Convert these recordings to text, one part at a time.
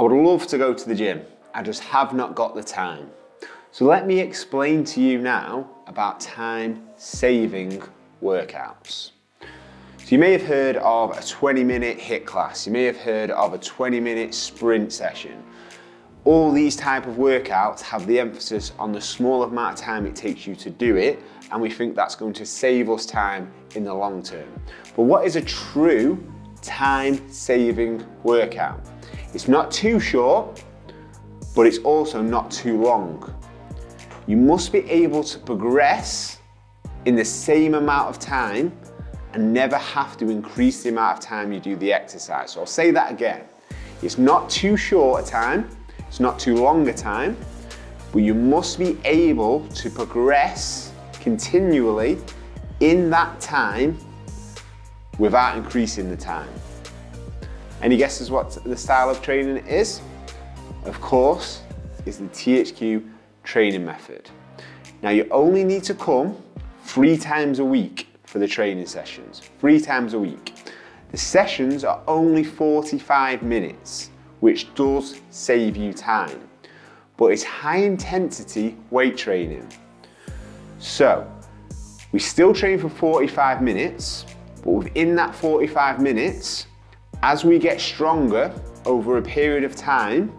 would love to go to the gym. I just have not got the time. So let me explain to you now about time saving workouts. So you may have heard of a 20 minute HIIT class. You may have heard of a 20 minute sprint session. All these type of workouts have the emphasis on the small amount of time it takes you to do it and we think that's going to save us time in the long term. But what is a true time saving workout? It's not too short, but it's also not too long. You must be able to progress in the same amount of time and never have to increase the amount of time you do the exercise. So I'll say that again. It's not too short a time, it's not too long a time, but you must be able to progress continually in that time without increasing the time. Any guesses what the style of training is? Of course, is the THQ training method. Now you only need to come three times a week for the training sessions, three times a week. The sessions are only 45 minutes, which does save you time, but it's high intensity weight training. So, we still train for 45 minutes, but within that 45 minutes, as we get stronger over a period of time,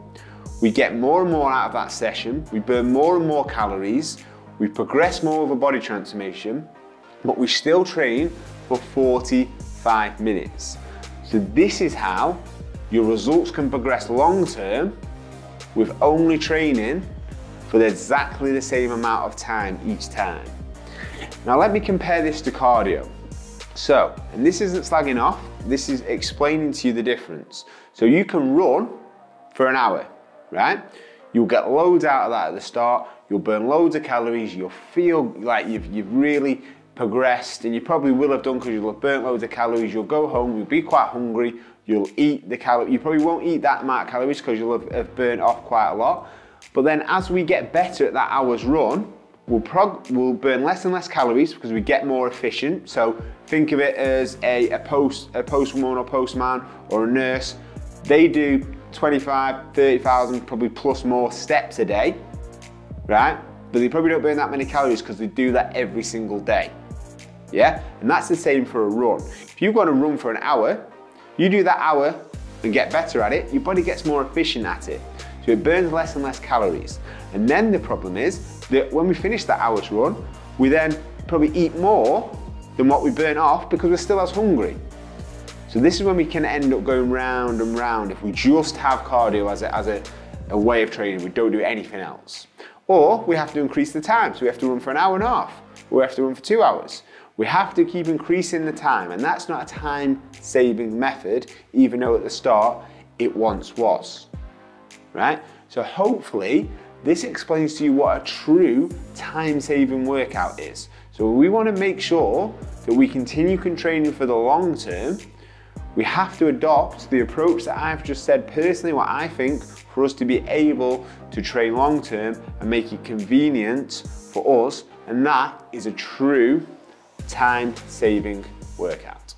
we get more and more out of that session, we burn more and more calories, we progress more of a body transformation, but we still train for 45 minutes. So this is how your results can progress long term with only training for exactly the same amount of time each time. Now let me compare this to cardio. So, and this isn't slagging off, this is explaining to you the difference. So you can run for an hour, right? You'll get loads out of that at the start, you'll burn loads of calories, you'll feel like you've, you've really progressed, and you probably will have done because you'll have burnt loads of calories, you'll go home, you'll be quite hungry, you'll eat the calories, you probably won't eat that amount of calories because you'll have, have burnt off quite a lot. But then as we get better at that hour's run, we'll, we'll burn less and less calories because we get more efficient. So think of it as a, a post a postwoman or postman or a nurse. They do 25, 30,000, probably plus more steps a day, right? But they probably don't burn that many calories because they do that every single day. Yeah? And that's the same for a run. If you go on a run for an hour, you do that hour and get better at it, your body gets more efficient at it. So it burns less and less calories. And then the problem is that when we finish that hour's run, we then probably eat more than what we burn off because we're still as hungry. So this is when we can end up going round and round if we just have cardio as a, as a, a way of training, we don't do anything else. Or we have to increase the time, so we have to run for an hour and a half, or we have to run for two hours. We have to keep increasing the time, and that's not a time saving method, even though at the start it once was. Right? So hopefully this explains to you what a true time saving workout is. So we want to make sure that we continue training for the long term we have to adopt the approach that I've just said personally, what I think for us to be able to train long term and make it convenient for us, and that is a true time saving workout.